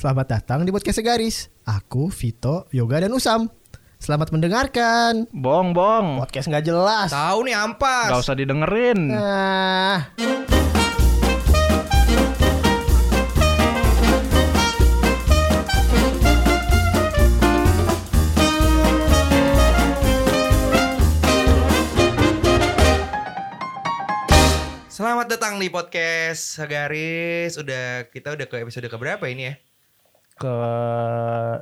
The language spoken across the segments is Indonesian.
Selamat datang di podcast Segaris. Aku Vito, Yoga dan Usam. Selamat mendengarkan. Bong, bong. Podcast nggak jelas. Tahu nih ampas. Gak usah didengerin. Nah, Selamat datang di podcast Segaris. Udah kita udah ke episode keberapa ini ya? Ke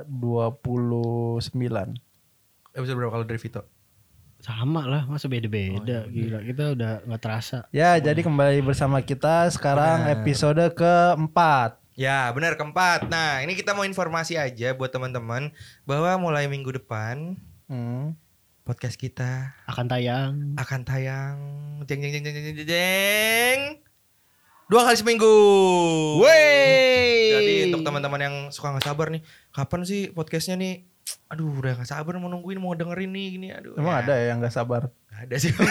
29. Episode berapa kalau dari Vito? Sama lah, masa beda-beda. Gila, kita udah nggak terasa. Ya, jadi kembali bersama kita sekarang Benar. episode keempat. Ya benar keempat. Nah ini kita mau informasi aja buat teman-teman bahwa mulai minggu depan Hmm. podcast kita Akan tayang. akan tayang jeng jeng jeng jeng jeng jeng, jeng dua kali seminggu. Wey. Jadi untuk teman-teman yang suka nggak sabar nih, kapan sih podcastnya nih? Aduh udah nggak sabar mau nungguin mau dengerin nih gini. Aduh. Emang ya. ada ya yang gak sabar? Nggak ada sih.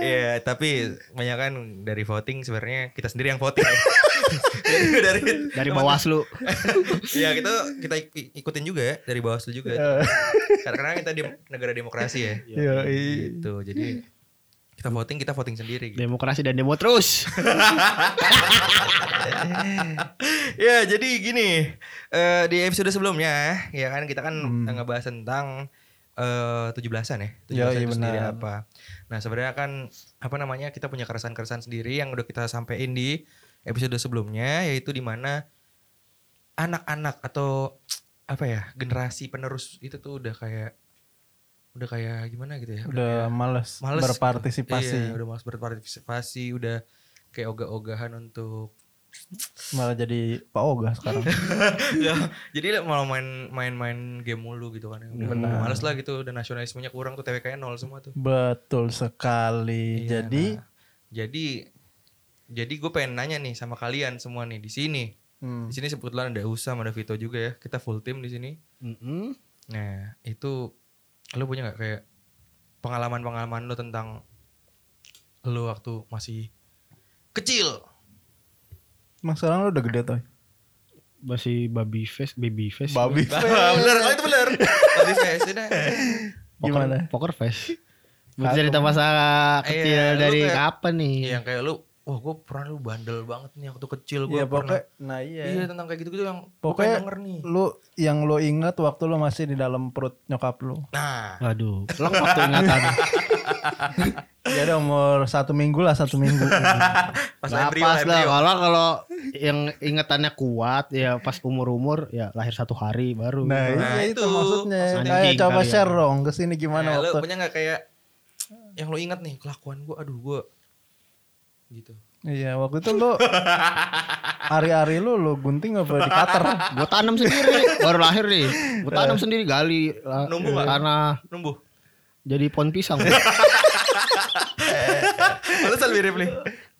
Iya, tapi banyak kan dari voting sebenarnya kita sendiri yang voting. dari dari Bawaslu. Iya, kita kita ik- ikutin juga ya dari Bawaslu juga. Eh, Karena kita di negara demokrasi ya. Iya, iya. Gitu. Jadi kita voting, kita voting sendiri gitu. Demokrasi dan demo terus. ya jadi gini eh, di episode sebelumnya ya kan kita kan Hmm. ngebahas tentang eh 17-an ya. 17-an Ya, iya itu sendiri apa. Nah, sebenarnya kan apa namanya kita punya keresahan-keresahan sendiri yang udah kita sampein di episode sebelumnya yaitu di mana anak-anak atau apa ya generasi penerus itu tuh udah kayak udah kayak gimana gitu ya Udah males, Males. berpartisipasi. iya, udah malas berpartisipasi udah kayak ogah-ogahan untuk Malah jadi Pak Oga sekarang. ya, jadi malah main main main game mulu gitu kan. Udah Benar. males lah gitu dan nasionalismenya kurang tuh TWK-nya nol semua tuh. Betul sekali. Iya, jadi nah, jadi jadi gue pengen nanya nih sama kalian semua nih di sini. hmm, Di sini sebetulnya ada Usam, ada Vito juga ya. Kita full tim di sini. Mm-mm. Nah, itu lu punya nggak kayak pengalaman-pengalaman lu tentang lu waktu masih kecil? Sekarang lu udah gede tuh. Masih baby face, baby face. Babi. bener, oh itu bener. Tadi face. Poker, Gimana? Poker face. Kagum. cerita masa kecil Iya, dari kayak- kapan nih? Yang kayak lu, wah gue pernah lu bandel banget nih waktu kecil gue Iya, pernah. pokoknya nah iya. Iya tentang kayak gitu-gitu yang Pokoknya denger nih. lu yang lu ingat waktu lu masih di dalam perut nyokap lu. Nah, Waduh, lengkap tuh ingatan. Jadi umur satu minggu lah satu minggu. pas Nggak embrio, pas lah kalau kalau yang ingatannya kuat ya pas umur-umur ya lahir satu hari baru. Nah, Nah, iya itu, itu. maksudnya. Ayo coba ya. share dong ke sini gimana Nah, lu waktu. punya nggak kayak yang lu ingat nih kelakuan gue, aduh gue gitu. Iya, waktu itu lu hari-hari lu lu gunting apa di cutter? Gue tanam sendiri baru lahir nih. Gue tanam sendiri gali Numbuh nggak? tanah Numbuh. jadi pohon pisang. Alasan mirip nih.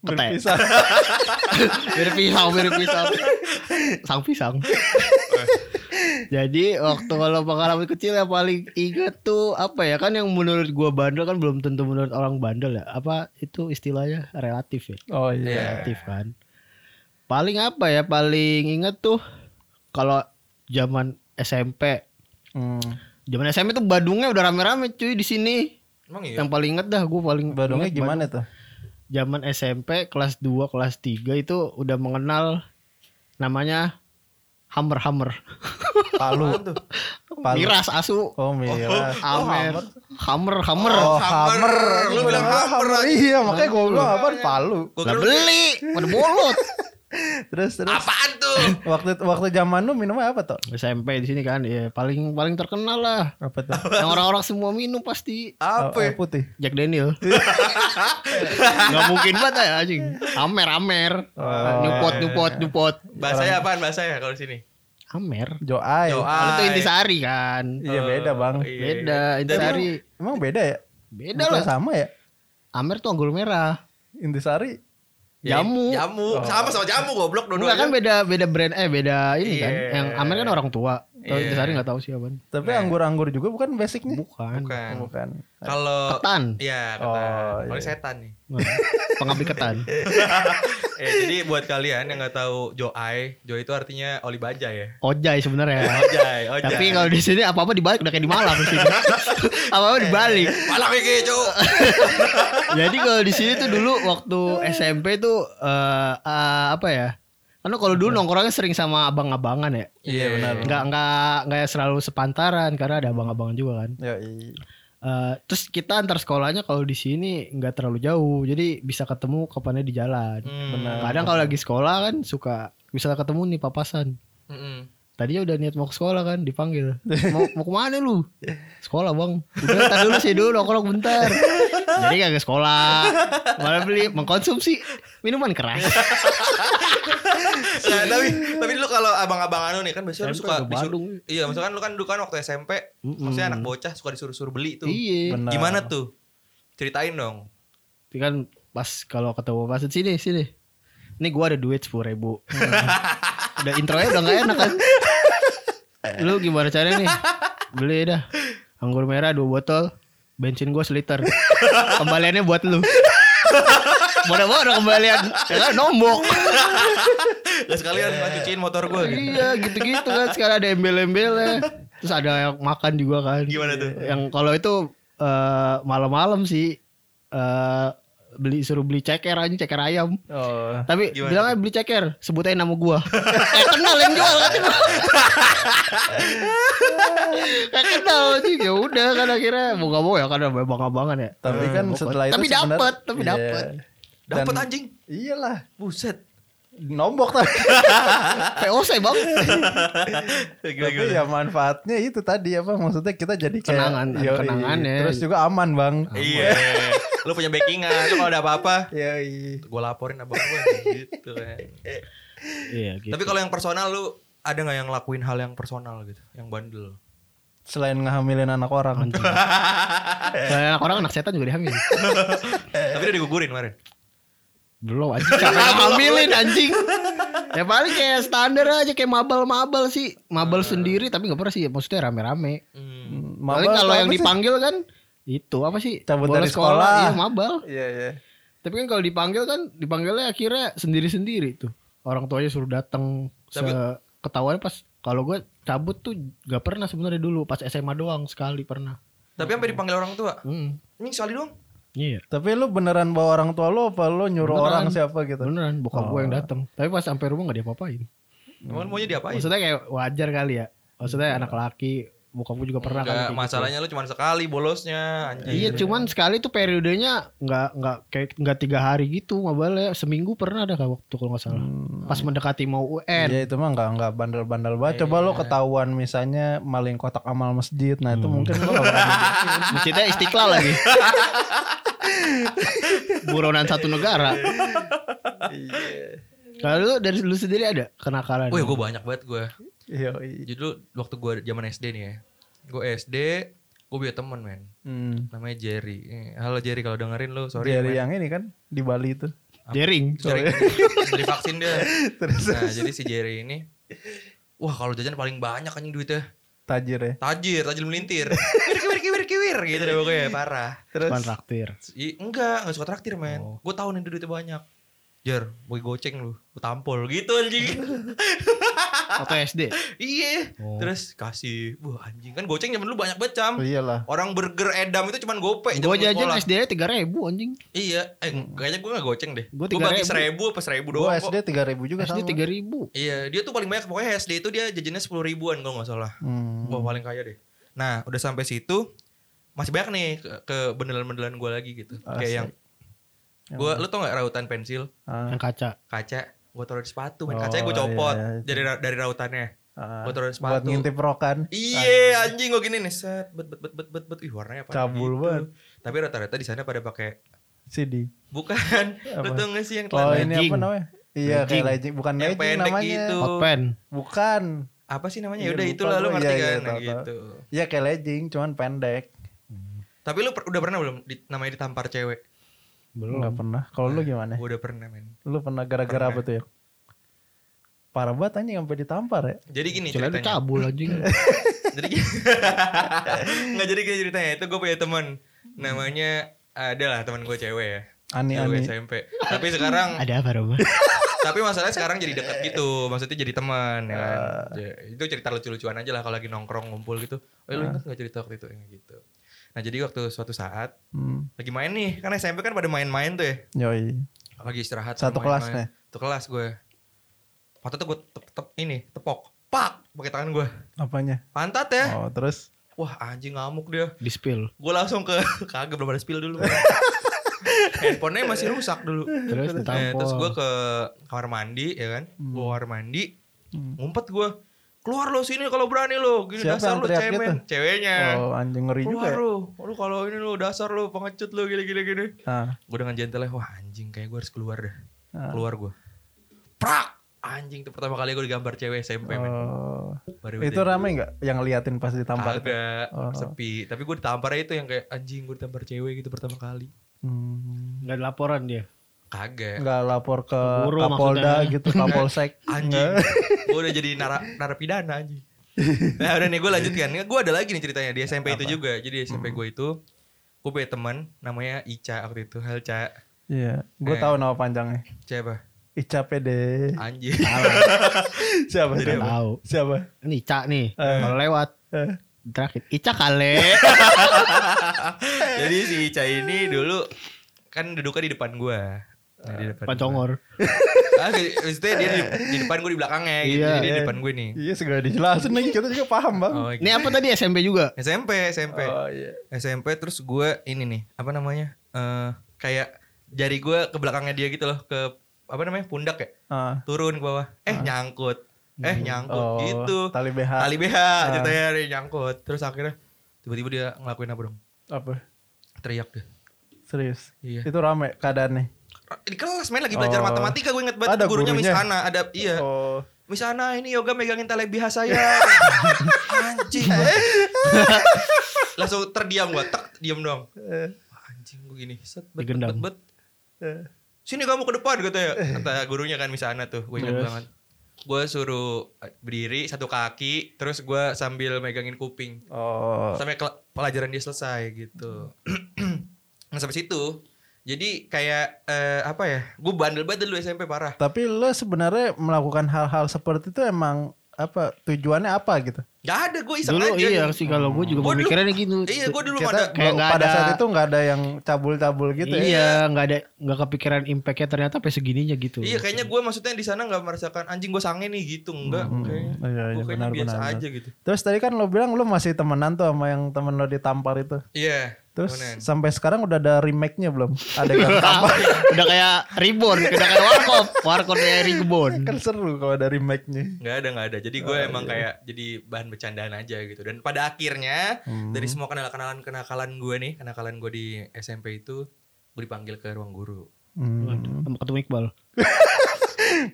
Petek. Berpisah. mirip pisang, mirip pisang. Sang pisang. Jadi waktu kalau pengalaman kecil yang paling inget tuh apa ya kan yang menurut gua bandel kan belum tentu menurut orang bandel ya. Apa itu istilahnya relatif ya. Oh iya. Relatif kan. Paling apa ya paling inget tuh kalau zaman SMP. Hmm. Zaman SMP tuh Badungnya udah rame-rame cuy di sini. Emang iya. Yang paling inget dah gue paling Badungnya inget gimana tuh? zaman SMP kelas 2 kelas 3 itu udah mengenal namanya hammer hammer Palu. Palu. miras asu Oh, miras. Amer hammer hammer Oh, Hammer. hammer. Lu bilang hammer lagi. Iya, makanya gua bilang apa palu. Gua Gak kira lu- beli pada bolot Terus terus Apaan tuh? waktu waktu zaman lu minumnya apa tuh? SMP di sini kan ya paling paling terkenal lah Apa tuh? yang orang-orang semua minum pasti Apa? Oh, ya? putih. Jack Daniel nggak mungkin banget ya anjing amer amer Oh. nyupot nyupot nyupot Bahasanya apaan bahasanya kalau di sini? amer Joai. Joai. kalau itu intisari kan Iya beda, Bang. Iya. beda intisari Emang beda ya? beda Bukan lah sama ya? amer tuh anggur merah Intisari Ya, Jamu. Jamu. Sama sama jamu goblok Enggak dua-duanya. kan beda beda brand eh beda ini kan. Iya. Yang Amer kan orang tua. Tahu Iya. Intisari nggak tahu sih apa. Tapi Nah. anggur-anggur juga bukan basicnya. Bukan. Bukan. Bukan. Kalau Ketan. Iya, Oh, ketan. Paling iya. setan nih. Pengabdi ketan. eh, jadi buat kalian yang nggak tahu Joai, Joai itu artinya oli baja ya. Ojai sebenarnya. Ojai, ojai. Tapi kalau di sini apa-apa dibalik udah kayak di Malang di sini. apa-apa dibalik. malah iki, Cuk. Jadi kalau di sini tuh dulu waktu SMP tuh eh eh, apa ya? Karena kalau dulu nongkrongnya sering sama abang-abangan ya. Iya, benar. Nggak nggak nggak selalu sepantaran karena ada abang-abangan juga kan. Ya, iya. Eh, terus kita antar sekolahnya kalau di sini nggak terlalu jauh, jadi bisa ketemu kapannya di jalan. Hmm. Kadang kalau lagi sekolah kan suka bisa ketemu nih papasan. Mm-mm. Tadinya udah niat mau ke sekolah kan dipanggil. Mau mau ke mana lu? Sekolah bang. Udah tar dulu sih dulu nongkrong bentar. Jadi kagak sekolah. Malah beli mengkonsumsi minuman keras. Nah, tapi tapi dulu kalau abang-abangan lu nih kan biasanya lu suka ada disuruh. Iya, misalkan lu kan dulu kan waktu SMP, Mm-mm. maksudnya anak bocah suka disuruh-suruh beli tuh. iya. Gimana tuh? Ceritain dong. Tapi kan pas kalau ketemu pas sini sini. Ini gua ada duit sepuluh ribu. udah intronya udah nggak enak kan. Lu gimana caranya nih? Beli dah. Anggur merah dua botol. Bensin gua seliter. Kembaliannya buat lu. Mana-mana kembalian. Ya kan nombok. Gak sekalian yeah. cuciin motor gue gitu. iya gitu-gitu kan. Sekarang ada embel-embelnya. Terus ada yang makan juga kan. Gimana tuh? Yang kalau itu eh, malam-malam sih. eh beli suruh beli ceker aja ceker ayam. Oh. Tapi Gimana bilang aja beli ceker, sebut aja nama gua. Kayak kenal yang jual kan. Kayak kenal aja ya udah kan akhirnya mau gak mau ya karena abang-abangan ya. Tapi kan setelah itu Tapi dapet, tapi Iya. dapet. Dapet Dan- anjing. Iyalah. Buset. Nombok tapi. POC bang. Tapi ya manfaatnya itu tadi apa maksudnya kita jadi kayak Kenangan, Yoi. kenangannya. Terus juga aman, Bang. Iya. Lu punya backingan. Lu kalau ada apa-apa, Yoi. gue laporin abang gue gitu kan. Iya gitu. Tapi kalau yang personal lu ada nggak yang lakuin hal yang personal gitu, yang bandel? Selain ngehamilin anak orang. Soalnya anak orang anak setan juga dihamil. Tapi udah digugurin kemarin. Belum anjing Siapa yang ngambilin anjing Ya paling kayak standar aja Kayak mabal-mabal sih Mabal sendiri Tapi gak pernah sih Maksudnya rame-rame Hmm. Paling kalau yang sih? dipanggil kan Itu apa sih Cabut dari sekolah. Iya mabal Iya, iya. Tapi kan kalau dipanggil kan Dipanggilnya akhirnya sendiri-sendiri tuh Orang tuanya suruh datang Tapi- Ketahuannya pas Kalau gue cabut tuh Gak pernah sebenarnya dulu Pas SMA doang Sekali pernah Tapi sampai dipanggil orang tua. hmm. Ini sekali doang. Iya Tapi lu beneran bawa orang tua lu apa lu nyuruh Beneran. orang siapa gitu? Beneran Bokap gue Oh. yang datang Tapi pas sampai rumah gak diapa-apain Emang maunya diapain? Maksudnya kayak wajar kali ya. Maksudnya anak laki, bokap gue juga pernah kan. Enggak, gitu. masalahnya lu cuma sekali bolosnya anjing. Iya, cuman sekali tuh periodenya nggak nggak kayak nggak tiga hari gitu, mabalnya seminggu pernah ada kak waktu kalau nggak salah. Pas mendekati mau UN. Iya itu mah nggak nggak bandel-bandel banget. Coba lo ketahuan misalnya maling kotak amal masjid, nah itu mungkin lo. Masjidnya istiqlal lagi. Buronan satu negara. Kalau lu dari lu sendiri ada kenakalan? Wih, gue banyak banget gue. Iya. Jadi dulu waktu gue zaman SD nih ya. Gue SD, gue punya temen men. Hmm. Namanya Jerry. Eh, Halo Jerry kalau dengerin lu, sorry Dari men. yang ini kan di Bali itu. Jering. Jerry beli vaksin dia. nah, jadi si Jerry ini Wah kalau jajan paling banyak anjing duitnya Tajir ya. Tajir, tajir melintir Kiwir, kiwir, kiwir, Gitu deh pokoknya, parah Terus Kontraktir. I, Enggak, gak suka traktir men Oh. Gue tau nih duitnya banyak Jer, gue goceng lu, gue tampol gitu anjing Atau SD. Iya, Oh. terus kasih Wah anjing, kan goceng zaman dulu banyak banget cam oh, iyalah. Orang burger edam itu cuman gope Gue jajan. SD tiga ribu anjing. Iya, eh kayaknya gue gak goceng deh Gua Gue bagi 3.000. seribu apa seribu Gue doang SD kok 3000 juga SD sama. tiga ribu. Iya, dia tuh paling banyak pokoknya SD itu dia jajannya sepuluh ribuan kalau nggak salah. Hmm. Wah paling kaya deh. Nah udah sampai situ masih banyak nih ke, ke bendelan-bendelan gue lagi gitu. Kayak Asik. yang gue, lu tau nggak rautan pensil Ah, Yang kaca. kaca? Gue taruh di sepatu, men. Oh, kacanya gue copot iya, iya. dari dari rautannya. ah. Gua taruh di Buat sepatu. ngintip rokan. Iya anjing gue gini nih set bet bet bet bet bet bet. Ih warnanya apa? Cabul banget. Tapi rata-rata di sana pada pakai CD. bukan. lu tau gak sih yang Oh ini apa namanya? Iya kayak Legging. Bukan yang legging pendek namanya. gitu. Pen. Bukan. Apa sih namanya? Iya, Yaudah lupa itulah lu gua. ngerti Iya, iya, kan? Nah, tahu. gitu. Iya kayak legging cuman pendek. Tapi lu per- udah pernah belum di- namanya ditampar cewek? Belum. Gak pernah. Kalau lu gimana? Gue udah pernah men. Lu pernah gara-gara apa tuh ya? Parah banget anjing sampai ditampar ya. Jadi gini Celana ceritanya. cabul anjing. jadi gini. Nggak jadi gini ceritanya. Itu gue punya teman namanya ada lah teman gue cewek ya. Ani Cewek ani. SMP. Tapi sekarang Ada apa Roma? tapi masalahnya sekarang jadi deket gitu. Maksudnya jadi teman ya kan. Ah. Ya, Itu cerita lucu-lucuan aja lah kalau lagi nongkrong ngumpul gitu. Oh, lu ingat gak cerita waktu itu Ya, gitu. Nah, jadi waktu suatu saat Hmm. lagi main nih, kan SMP kan pada main-main tuh ya. Yoi. Lagi istirahat Satu main-main. kelas nih? Satu kelas gue. Waktu itu gue tep, tep, ini tepok. Pak pakai tangan gue. Apanya? Pantat ya. Oh, terus Wah anjing ngamuk dia. Di spill. Gue langsung ke kagak belum ada spill dulu. Handphonenya masih rusak dulu. Terus Eh, terus gue ke kamar mandi ya kan. Gue kamar mandi. Hmm. Ngumpet gue. Keluar lo sini kalau berani lo. Gini Siapa dasar lo cemen. gitu? Ceweknya. oh anjing ngeri juga. Keluar Ya? lo. Lu kalau ini lo dasar lo pengecut lo gini gini gini. Ah, Gue dengan gentle wah anjing kayak gue harus keluar dah. Ah. Keluar gue. Prak! Anjing tuh pertama kali gue digambar cewek SMP men. oh. Baru Itu rame nggak yang liatin pas ditampar? Agak Oh. sepi. Tapi gue ditampar itu yang kayak anjing gue ditampar cewek gitu pertama kali. Hmm. Gak ada laporan dia. Kagak. Nggak lapor ke Guru Kapolda maksudnya. gitu, Kapolsek. Anjing. Gue udah jadi nara, narapidana anjing. Nah udah nih gue lanjutkan. Gue ada lagi nih ceritanya di SMP itu juga. Jadi di SMP gue itu gue punya teman namanya Ica waktu itu. Hal Ca. Iya, gue Eh. tahu nama panjangnya. Siapa? Ica PD. Anjing. Siapa? Jadi siapa? Tahu. Siapa? Ini Ica nih. Eh. Kalau lewat Eh. terakhir Ica kale. Jadi si Ica ini dulu kan duduknya di depan gue. Nah, di depan. Pancongor. Ah, maksudnya dia di, di depan gue di belakangnya gitu. Iya. Jadi dia di depan gue nih. Iya segala dijelasin lagi kita juga paham bang. Oh, Ini apa tadi SMP juga? SMP, SMP. Oh, iya. SMP terus gue ini nih, apa namanya? eh kayak jari gue ke belakangnya dia gitu loh, ke apa namanya? pundak ya. Ah. Turun ke bawah. Eh nyangkut. Eh nyangkut Oh, gitu. Tali BH. Tali BH ceritanya dia nyangkut. Terus akhirnya tiba-tiba dia ngelakuin apa dong? Apa? Teriak deh. Serius? Iya. Itu rame keadaannya. Di kelas main lagi belajar Oh. matematika gue inget banget Ada gurunya Miss gurunya? Ana ada iya. Oh. Miss Ana ini yoga megangin tali BH saya. Anjing. Langsung terdiam gua, tak diam dong. Eh. Wah, Anjing gue gini, set bet, bet, bet, bet. Eh. Sini kamu ke depan katanya. Kata gurunya kan Miss Ana tuh, gue ingat Terus? banget. Gue suruh berdiri satu kaki, terus gue sambil megangin kuping. Oh. Sampai pelajaran dia selesai gitu. nah sampai situ, jadi kayak eh, apa ya? Gue bandel banget dulu SMP parah. Tapi lo sebenarnya melakukan hal-hal seperti itu emang apa tujuannya apa gitu? Gak ada, gue iseng Dulu aja. iya sih kalau gue juga Gua dulu- memikirnya gitu. Iya, gue dulu Kita ada. kayak nggak pada ada- saat itu nggak ada yang cabul-cabul gitu ya. Iya, nggak ada nggak kepikiran impactnya ternyata sampai segininya gitu. Iya, kayaknya gue maksudnya di sana nggak merasakan anjing gue sange nih gitu, enggak. Hmm, Kayaknya, iya, iya, gue kayaknya benar, biasa benar, aja gitu. Terus tadi kan lo bilang lo masih temenan tuh sama yang temen lo ditampar itu. Iya. Terus temenan. sampai sekarang udah ada remake-nya belum? Ada yang tampar. udah kayak reborn, udah kayak warkop, warkop dari Rigbon. kan seru kalau ada remake-nya. Nggak ada nggak ada. Jadi gue Oh, emang iya. kayak jadi bahan bercandaan aja gitu. Dan pada akhirnya Hmm. dari semua kenakalan kenakalan gue nih, kenakalan gue di SMP itu, gue dipanggil ke ruang guru. Hmm. Sama ketemu Iqbal.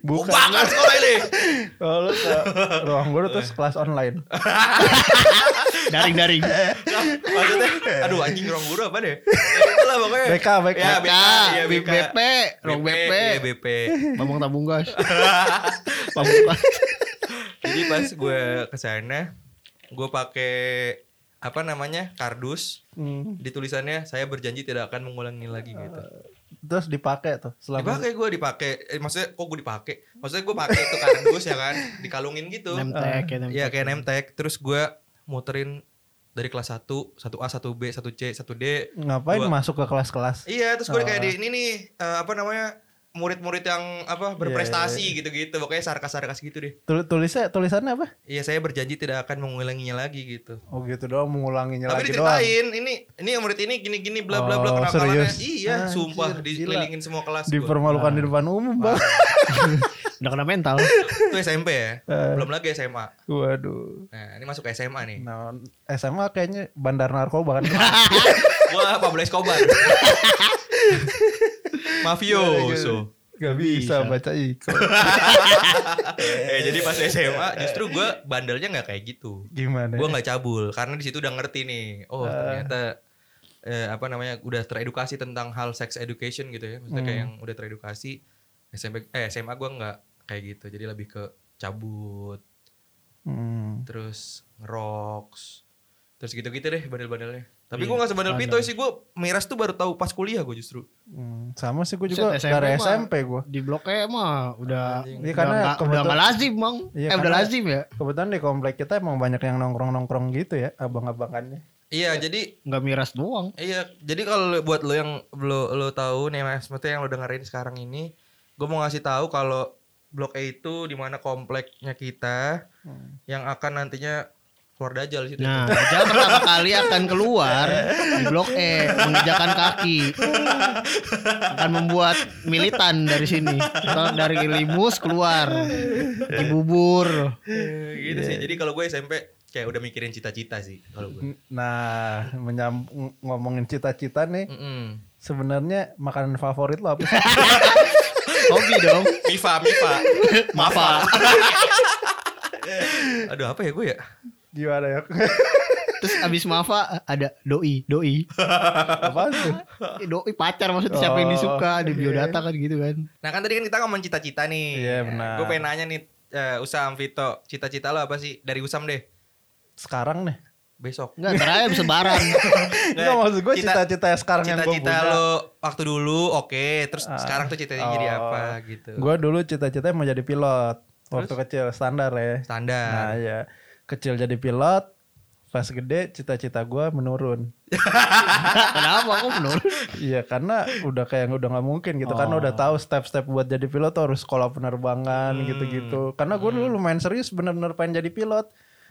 Bukan. Bakar sekolah ini. Oh, lo ke ruang guru terus kelas online. Daring-daring. Maksudnya, aduh anjing ruang guru apa deh? Ya, itulah pokoknya. BK, BK. Ya, BK, ya, BK. BP, ruang BP. BP. Bambang tabung gas. Bambang gas. Jadi pas gue ke sana, gue pakai apa namanya kardus. Hmm. Di tulisannya saya berjanji tidak akan mengulangi lagi gitu. Terus dipakai tuh selama Dipakai gue dipakai. Eh, maksudnya kok gue dipakai? Maksudnya gue pakai itu kardus ya kan, dikalungin gitu. Nemtek ya, nemtek. Iya kayak nemtek. Terus gue muterin dari kelas 1, 1A, 1B, 1C, 1D. ngapain Gua- masuk ke kelas-kelas? Iya, terus gue Oh. kayak di ini nih eh, apa namanya? Murid-murid yang apa berprestasi gitu-gitu. Pokoknya sarkas-sarkas gitu deh. Tul- tulisnya tulisannya apa? Iya, saya berjanji tidak akan mengulanginya lagi gitu. Oh gitu doang mengulanginya Tapi lagi doang. diceritain, ini ini murid ini gini-gini bla bla bla Oh, kenakalannya. Iya, Anjir, sumpah dikelilingin semua kelas gua. Dipermalukan di depan umum, Bang. Udah kena mental. Itu SMP ya. Eh. Belum lagi SMA. Waduh. Nah, ini masuk ke SMA nih. Nah, SMA kayaknya bandar narkoba kan. Gua Pablo Escobar. Mafioso. Gak bisa baca iklan. eh jadi pas SMA justru gua bandelnya nggak kayak gitu. Gimana? Gua nggak cabul karena di situ udah ngerti nih. Oh, Eh. ternyata eh, apa namanya udah teredukasi tentang hal sex education gitu ya. Maksudnya kayak Hmm. yang udah teredukasi SMP eh SMA gua nggak kayak gitu. Jadi lebih ke cabut, Hmm. terus ngeroks, terus gitu-gitu deh bandel-bandelnya. Tapi Iya, gue gak sebandel bandel. Pito sih, gue miras tuh baru tahu pas kuliah gue justru. Hmm, Sama sih gue juga Set, SMP dari. SMP gue. Di blok E mah udah Anjing. Iya, udah karena nggak- udah nggak lazim, Bang. Iya, eh udah karena- lazim ya. Kebetulan di komplek kita emang banyak yang nongkrong-nongkrong gitu ya, abang-abangannya. Iya, jadi Nggak miras doang. Iya, jadi kalau buat lo yang lo lo tahu nih Mas, maksudnya yang lo dengerin sekarang ini, gue mau ngasih tahu kalau Blok E itu di mana kompleknya kita yang akan nantinya keluar dajal di situ. Nah, Dajjal pertama kali akan keluar di blok E menginjakan kaki. Akan membuat militan dari sini. Atau dari limus keluar. Di bubur. Gitu sih. Jadi kalau gue SMP kayak udah mikirin cita-cita sih kalau gue. Nah, menyam ng- ngomongin cita-cita nih, Mm-mm. sebenarnya makanan favorit lo apa sih? Hobi dong. Mifa, Mifa. Mafa. Aduh, apa ya gue ya? Gimana ya? Terus abis Mafa ada doi, doi. Apaan tuh? Eh, Doi pacar maksudnya siapa yang Oh, disuka di biodata kan gitu kan. Nah kan tadi kan kita ngomong cita-cita nih. Iya, benar. Gue pengen nanya nih, eh, Usam, Vito, cita-cita lo apa sih? Dari Usam deh, Sekarang nih. besok. Enggak, terakhir sebaran. Enggak maksud gue Cita- cita-cita sekarang yang gue Cita-cita punya. lo waktu dulu oke, terus Ah, sekarang tuh cita-citanya jadi oh. apa gitu. Gue dulu cita-citanya mau jadi pilot. Waktu kecil standar ya. Nah Standar. ya. Kecil jadi pilot. Pas gede cita-cita gue menurun. Kenapa kok menurut? Iya karena udah kayak udah nggak mungkin gitu karena Oh. udah tahu step-step buat jadi pilot tuh harus sekolah penerbangan Hmm. gitu-gitu. Karena gue dulu lumayan serius bener-bener pengen jadi pilot.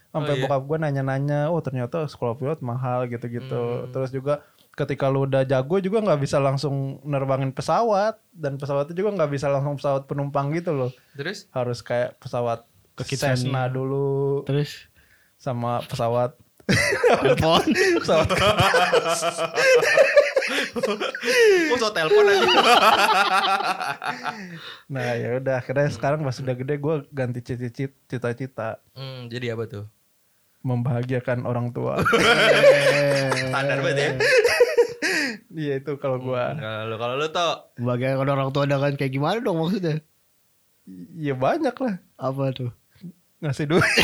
Sampai Oh, iya. bokap gue nanya-nanya, oh ternyata sekolah pilot mahal gitu-gitu. Hmm. Terus juga ketika lu udah jago juga nggak bisa langsung nerbangin pesawat dan pesawatnya juga nggak bisa langsung pesawat penumpang gitu loh. Terus Harus kayak pesawat Kekitan Cessna dulu Terus sama pesawat telepon. pesawat Oh so telepon aja. Nah ya udah akhirnya sekarang pas udah gede gue ganti cita-cita cita-cita hmm, jadi apa tuh? membahagiakan orang tua. Standar banget ya. Iya itu kalau gue. Kalau lu kalau lu tuh Bagian orang tua kan kayak gimana dong maksudnya? Iya banyak lah Apa tuh? Ngasih duit.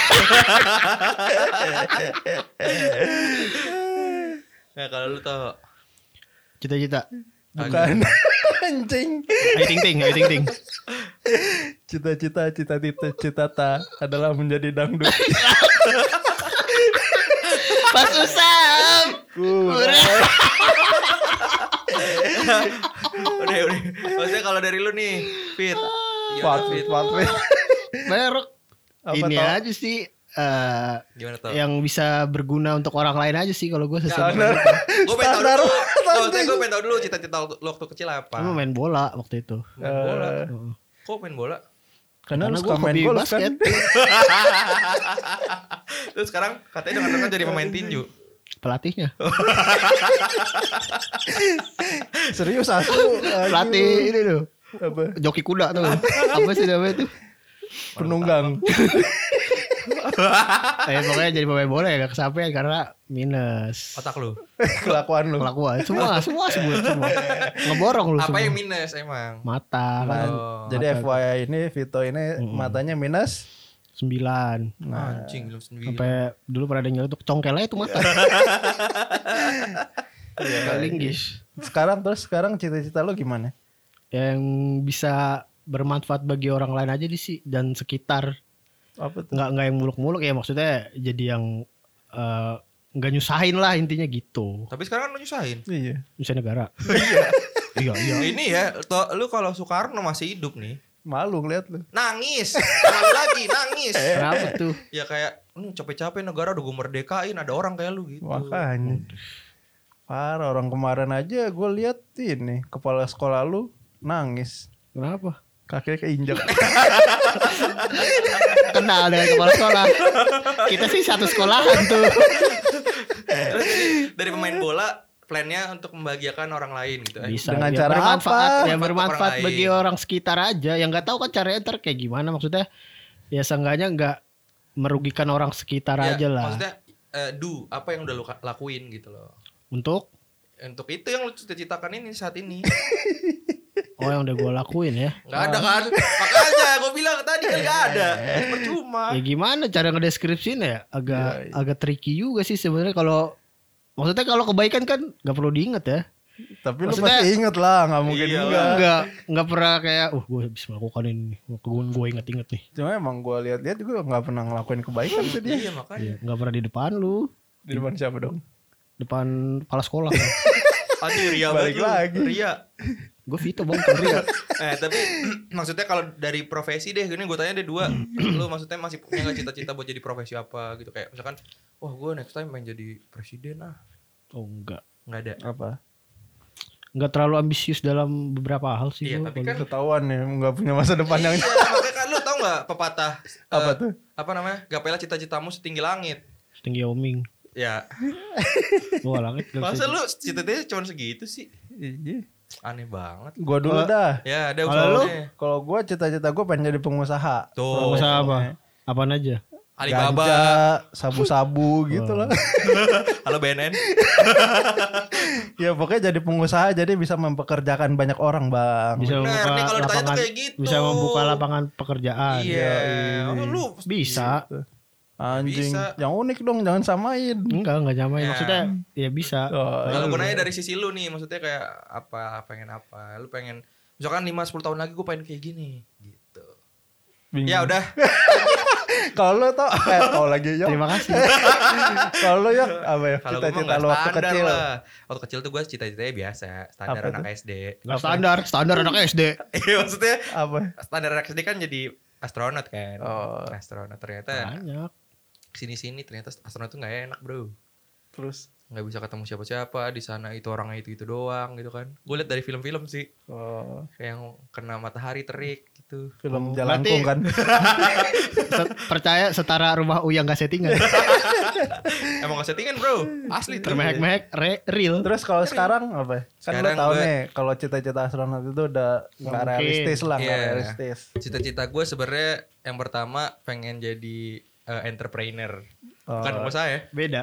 Nah, kalau lu tuh Cita-cita. Bukan anjing. Ayo ting ting, ayo ting ting. Cita-cita cita-cita cita-cita adalah menjadi dangdut. Pas Usam. udah udah. Maksudnya kalau dari lu nih, Fit. Fat, Gimana Fit? fat, fat. Merek. Apa Ini tau? aja sih eh, Gimana tuh? yang bisa berguna untuk orang lain aja sih kalau gue sesuatu. Gue pengen tahu Standar. dulu. Maksudnya gue pengen tahu dulu cita-cita lu waktu kecil apa? Gue main bola waktu itu. Main bola. Eh, Kok main bola? Karena, Karena suka gue main golf basket. kan? Terus sekarang katanya dengan jadi pemain tinju. Pelatihnya. Serius aku. Pelatih ini tuh. Apa? Joki kuda tuh. Apa sih namanya tuh? Penunggang. Eh pokoknya jadi pemain bola ya gak kesampaian karena minus. Otak lu. Kelakuan lu. Kelakuan semua semua sebut semua. Ngeborong lu Apa semua. yang minus emang? Mata kan Oh. Jadi FYI ini Vito ini matanya minus. sembilan. Nah, Anjing lu sendiri. Sampai dulu pernah ada yang nyeletuk congkelnya itu mata. Gak linggis. sekarang terus sekarang cita-cita lu gimana? Yang bisa bermanfaat bagi orang lain aja di sih dan sekitar. Apa tuh? Nggak nggak yang muluk-muluk ya maksudnya jadi yang eh, nggak nyusahin lah intinya gitu. Tapi sekarang kan lu nyusahin. Iya. Nyusahin negara. iya iya. Ini ya, to- lu kalau Soekarno masih hidup nih, Malu ngeliat lu. nangis. Malu lagi nangis. Kenapa tuh? Ya kayak, lu capek-capek negara udah gue merdekain, ada orang kayak lu gitu. Makanya. Parah orang kemarin aja gue lihat ini kepala sekolah lu nangis. Kenapa? Kakinya keinjak. Kenal dengan kepala sekolah. Kita sih satu sekolahan tuh. Terus dari, dari pemain bola, plannya untuk membahagiakan orang lain gitu. Eh, Bisa. Dengan ya, cara bermanfaat, apa? Ya bermanfaat orang bagi lain. orang sekitar aja. Yang nggak tahu kan caranya ntar kayak gimana maksudnya. Ya seenggaknya nggak merugikan orang sekitar ya, aja lah. Maksudnya, eh, do, apa yang udah lu lakuin gitu loh. Untuk Untuk itu yang lu cita-citakan ini saat ini. Oh yang udah gue lakuin ya. Nggak ada kan? Makanya gue bilang tadi kan nggak ada. Percuma. Ya gimana cara ngedeskripsiin ya? Agak agak tricky juga sih sebenarnya kalau maksudnya kalau kebaikan kan nggak perlu diingat ya. Tapi lu Maksudnya- pasti inget lah, nggak mungkin Iya enggak. Enggak, enggak pernah kayak, uh gue habis melakukan ini, gue gue inget-inget nih. Cuma emang gue lihat-lihat juga nggak pernah ngelakuin kebaikan tuh dia. Iya makanya. Iya, enggak pernah di depan lu, Di depan siapa dong? depan kepala sekolah. Anjir Ria Balik banget lu. lagi. Ria. Gue Vito bang, Ria. Eh tapi maksudnya kalau dari profesi deh, ini gue tanya deh dua. lu maksudnya masih punya nggak cita-cita buat jadi profesi apa gitu kayak misalkan, wah gue next time pengen jadi presiden ah. Oh enggak, Nggak ada. Apa? enggak terlalu ambisius dalam beberapa hal sih. Iya, gua tapi kalau- kan Ketahuan nih, nggak punya masa depan yang Iya, makanya kan lu tau nggak pepatah Apa eh, tuh? Apa namanya? Gapailah cita-citamu setinggi langit. setinggi Oming. Ya. Gue langit. Masa lu cita-citanya cuma segitu sih? Iya. Aneh banget. Gua dulu dah. Ya, ada Kalau lu? usahanya. Kalau gue cita-cita gue pengen jadi pengusaha. Tuh. Usaha apa? Apaan aja? Alibaba. Sabu-sabu gitu lah. Halo BNN. ya pokoknya jadi pengusaha jadi bisa mempekerjakan banyak orang bang. Bisa Bener, membuka nih kalau ditanya tuh lapangan, kayak gitu. bisa membuka lapangan pekerjaan. Iya. Oh, lu Bisa. Anjing, Bisa. yang unik dong, jangan samain. Enggak, enggak nyamain. Ya. Maksudnya ya bisa. Oh, kalau gue iya. nanya dari sisi lu nih, maksudnya kayak apa, pengen apa? Lu pengen misalkan 5 10 tahun lagi gue pengen kayak gini gitu. Bingung. Ya udah. Kalau lu tau, eh, kalau lagi ya. Terima kasih. Kalau lu ya apa ya? Kalau Cita-cita lu waktu kecil. lah. Waktu kecil tuh gue cita-citanya biasa, standar Apa anak SD. Enggak standar, standar anak SD. Iya maksudnya Apa? standar anak SD kan jadi astronot kan. Oh. Astronot ternyata Banyak. Sini-sini ternyata astronot tuh nggak enak bro. Terus nggak bisa ketemu siapa-siapa di sana itu orangnya itu itu doang gitu kan. Gue liat dari film-film sih oh, kayak yang kena matahari terik gitu. film Oh, Jalangkung kan. Percaya setara rumah Uyang gak settingan. Emang gak settingan bro, asli. Termehek-mehek re- real. Terus kalau sekarang apa? ya? Kan Sekarang tahu gua- nih kalau cita-cita astronot itu udah nggak realistis lah, nggak Iya. realistis. Cita-cita gue sebenarnya yang pertama pengen jadi eh, entrepreneur. Oh. Bukan pengusaha ya. Beda.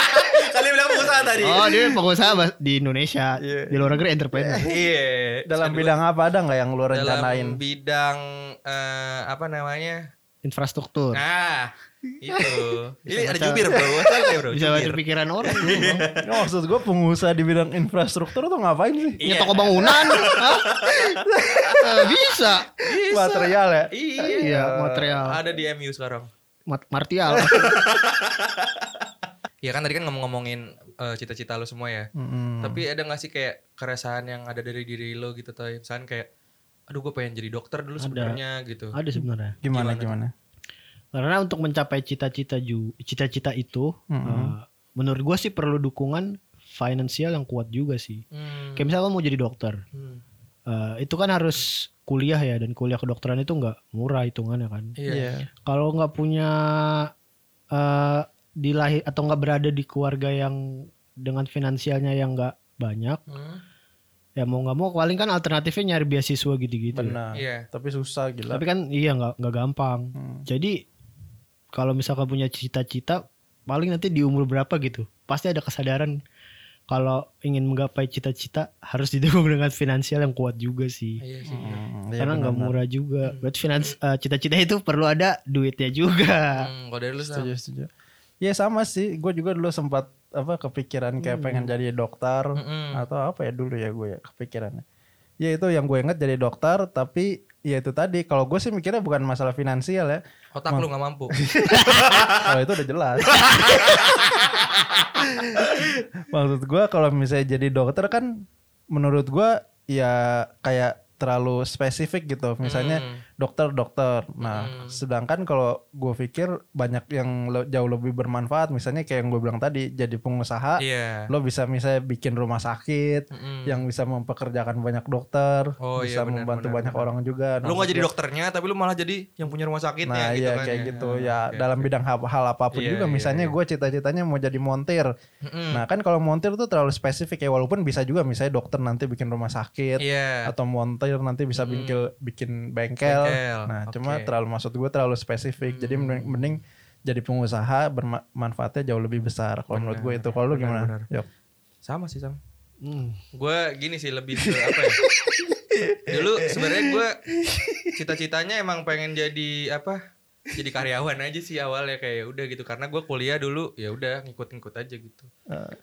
Kali bilang pengusaha tadi. Oh, dia pengusaha di Indonesia. Iya. Di luar negeri entrepreneur. Iya. Dalam Kedua, bidang apa ada nggak yang lu rencanain? Dalam bidang eh, apa namanya? Infrastruktur. Nah, itu. Ini ada jubir bro. Santai bro. Bisa baca pikiran orang dulu, Bang. Ya, maksud gue pengusaha di bidang infrastruktur tuh ngapain sih? Iya. Ya toko bangunan. Hah? Eh, bisa. Bisa. Material ya? Iya. Iya, material. Ada di MU sekarang. Martial. Ya kan tadi kan ngomong-ngomongin eh, cita-cita lo semua ya. Mm-mm. Tapi ada gak sih kayak keresahan yang ada dari diri lo gitu tuh? Misalnya kayak, aduh gue pengen jadi dokter dulu sebenarnya gitu. Ada sebenarnya. gimana Gimana gimana? Karena untuk mencapai cita-cita ju cita-cita itu, Mm-mm. eh, menurut gua sih perlu dukungan finansial yang kuat juga sih. Hmm. Kayak misalnya lo mau jadi dokter, Hmm. Eh, itu kan harus kuliah ya dan kuliah kedokteran itu nggak murah hitungannya kan. Iya. Kalau nggak punya eh dilahir atau nggak berada di keluarga yang dengan finansialnya yang nggak banyak, Hmm. ya mau nggak mau paling kan alternatifnya nyari beasiswa gitu-gitu. ya. Benar. Iya. Tapi susah gila. Tapi kan iya nggak nggak gampang. Hmm. Jadi kalau misalkan punya cita-cita, paling nanti di umur berapa gitu, pasti ada kesadaran kalau ingin menggapai cita-cita harus didukung dengan finansial yang kuat juga sih. Iya sih. Hmm, iya Karena nggak benar-benar. murah juga. Berarti finans eh, cita-cita itu perlu ada duitnya juga. Hmm, kalau dari lu? Setuju, setuju. Ya sama sih, gue juga dulu sempat apa kepikiran kayak pengen jadi dokter Mm-mm. atau apa ya dulu ya gue ya kepikirannya. Ya itu yang gue inget jadi dokter, tapi ya itu tadi kalau gue sih mikirnya bukan masalah finansial ya. Otak lu gak mampu. Kalau itu udah jelas. Maksud gue kalau misalnya jadi dokter kan menurut gue ya kayak terlalu spesifik gitu. Misalnya Hmm. dokter-dokter. Nah, sedangkan kalau gue pikir banyak yang le- jauh lebih bermanfaat. Misalnya kayak yang gue bilang tadi, jadi pengusaha. Iya. Lo bisa misalnya bikin rumah sakit Mm-mm. yang bisa mempekerjakan banyak dokter, Oh, bisa iya, benar, membantu benar, banyak benar. orang juga. Nah, lu gak jadi dokternya tapi lu malah jadi yang punya rumah sakit Nah, ya gitu iya kan kayak ya. gitu Ah, ya oke, dalam oke. bidang hal, hal apa pun Iya, juga iya, misalnya iya. gue cita-citanya mau jadi montir. Mm-mm. Nah, kan kalau montir tuh terlalu spesifik ya walaupun bisa juga misalnya dokter nanti bikin rumah sakit Iya. atau montir nanti bisa bikin bikin bengkel. Bengkel, Nah, oke. cuma terlalu maksud gue terlalu spesifik. Jadi mending, mending jadi pengusaha bermanfaatnya jauh lebih besar kalau menurut gue itu. Kalau lu gimana? benar. Yok. Sama sih Sam. Hmm. Gue gini sih lebih ke apa ya? dulu sebenarnya gue cita-citanya emang pengen jadi apa jadi karyawan aja sih awalnya kayak ya udah gitu karena gue kuliah dulu ya udah ngikut-ngikut aja gitu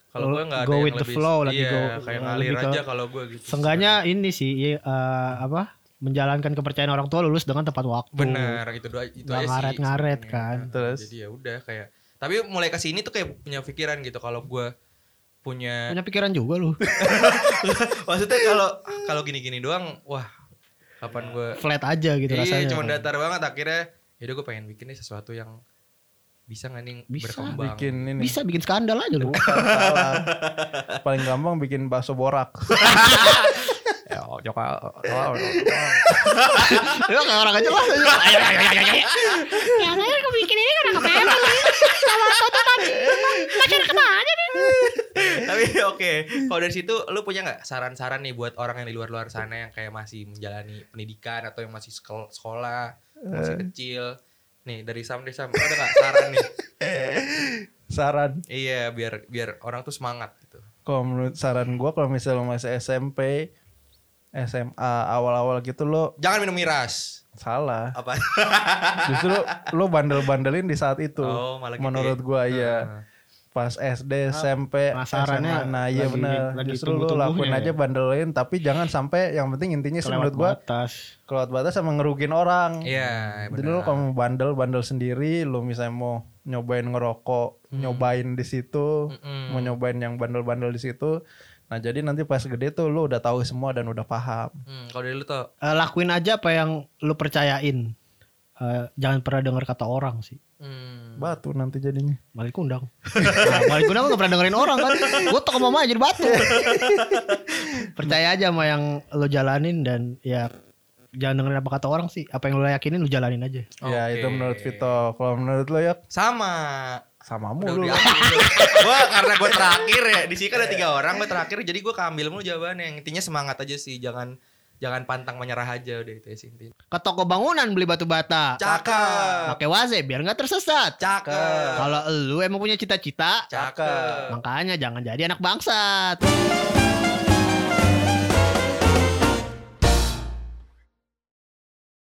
kalau gue nggak ada Go yang with the lebih flow lagi, iya, go- kayak uh, ngalir aja kalau gue gitu Seenggaknya ini sih eh, apa? Menjalankan kepercayaan orang tua lulus dengan tepat waktu. benar itu doa itu aja sih ngaret-ngaret kan. Terus? jadi ya udah kayak tapi mulai ke sini tuh kayak punya pikiran gitu kalau gue punya Punya pikiran juga lu. maksudnya kalau kalau gini-gini doang wah kapan gue Flat aja gitu iya rasanya. cuma datar banget akhirnya yaudah gue pengen bikin nih sesuatu yang bisa nggak nih Bisa, berkembang. Bikin ini. Bisa bikin skandal aja lu. Paling gampang bikin bakso borak. Ya joka Lu kayak orang aja lah. Ya saya kebikin ini karena kepengen sama tontonan masyarakat aja nih. tapi oke. Kalau dari situ lu punya nggak saran-saran nih buat orang yang di luar-luar sana yang kayak masih menjalani pendidikan atau yang masih sekol- sekolah masih kecil. Nih dari Sam deh Sam. Ada nggak saran nih? Saran. Iya biar biar orang tuh semangat gitu. Kalau menurut saran gua kalau misalnya masih SMP SMA awal-awal gitu lo jangan minum miras. Salah. Apa justru lo bandel-bandelin di saat itu. Oh, malah gitu menurut ya. Pas SD SMP SMA nah iya benar justru lo tumbuh-tumbuhnya lakuin ya. aja bandelin tapi jangan sampai yang penting intinya sih menurut gua batas. kelewat batas sama ngerugin orang iya jadi benar. lo kalau mau bandel bandel sendiri lo misalnya mau nyobain ngerokok nyobain di situ Mm-mm. mau nyobain yang bandel-bandel di situ nah jadi nanti pas gede tuh lo udah tahu semua dan udah paham Hmm, kalau dari lu tuh Eh, lakuin aja apa yang lu percayain. Eh, jangan pernah dengar kata orang sih. hmm. batu nanti jadinya Balik undang. Nah, balik undang gak pernah dengerin orang kan. Gue toko mama jadi batu. Percaya aja sama yang lo jalanin dan ya jangan dengerin apa kata orang sih. Apa yang lo yakinin lo jalanin aja. ya Oke. itu menurut Vito kalau menurut lo ya sama sama mulu gua karena gue terakhir ya di sini kan ada tiga orang gue terakhir jadi gue keambil mulu jawabannya yang intinya semangat aja sih jangan jangan pantang menyerah aja udah itu ya intinya Ke toko bangunan beli batu bata. cakep Pakai waze biar nggak tersesat. cakep Kalau lu emang punya cita-cita, cakep makanya jangan jadi anak bangsat.